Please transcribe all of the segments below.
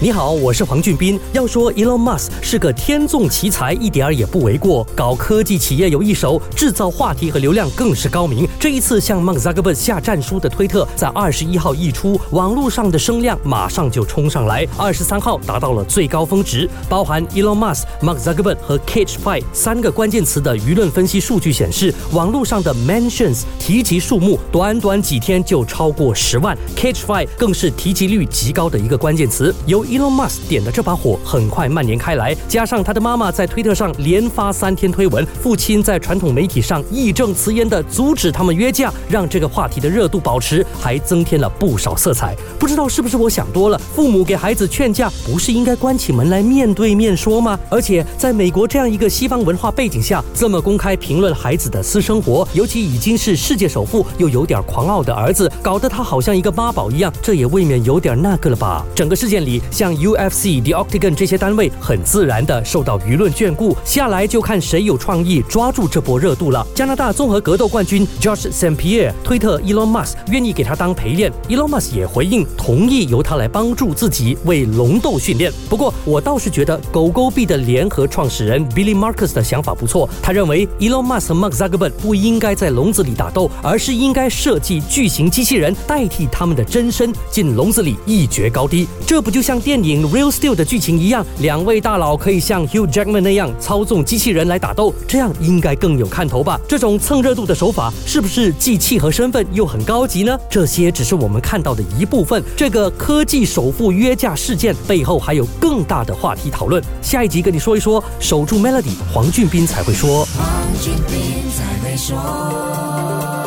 你好，我是黄俊斌。要说 Elon Musk 是个天纵奇才，一点儿也不为过。搞科技企业有一手，制造话题和流量更是高明。这一次向 Mark Zuckerberg 下战书的推特，在二十一号一出，网络上的声量马上就冲上来。二十三号达到了最高峰值，包含 Elon Musk、Mark Zuckerberg 和 Catch Five 三个关键词的舆论分析数据显示，网络上的 mentions 提及数目，短短几天就超过十万。Catch Five 更是提及率极高的一个关键词。由 Elon Musk 点的这把火很快蔓延开来，加上他的妈妈在推特上连发三天推文，父亲在传统媒体上义正辞严地阻止他们约架，让这个话题的热度保持，还增添了不少色彩。不知道是不是我想多了？父母给孩子劝架，不是应该关起门来面对面说吗？而且在美国这样一个西方文化背景下，这么公开评论孩子的私生活，尤其已经是世界首富又有点狂傲的儿子，搞得他好像一个妈宝一样，这也未免有点那个了吧？整个事件里，像 UFC、The Octagon 这些单位很自然的受到舆论眷顾，下来就看谁有创意抓住这波热度了。加拿大综合格斗冠军 Josh St Pierre 推特 Elon Musk 愿意给他当陪练，Elon Musk 也回应同意由他来帮助自己为龙斗训练。不过我倒是觉得狗狗币的联合创始人 Billy Marcus 的想法不错，他认为 Elon Musk 和 Mark Zuckerberg 不应该在笼子里打斗，而是应该设计巨型机器人代替他们的真身进笼子里一决高低。这不就像电影？Real Steel 的剧情一样，两位大佬可以像 Hugh Jackman 那样操纵机器人来打斗，这样应该更有看头吧？这种蹭热度的手法是不是既契合身份又很高级呢？这些只是我们看到的一部分。这个科技首富约架事件背后还有更大的话题讨论。下一集跟你说一说，守住 Melody，黄俊斌才会说。黄俊斌才会说。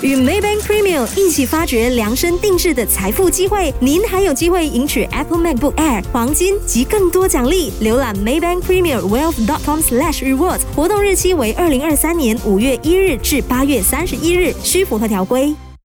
与 Maybank Premium 一起发掘量身定制的财富机会，您还有机会赢取 Apple MacBook Air、黄金及更多奖励。浏览 Maybank Premium Wealth. dot com slash rewards 活动日期为二零二三年五月一日至八月三十一日，需符合条规。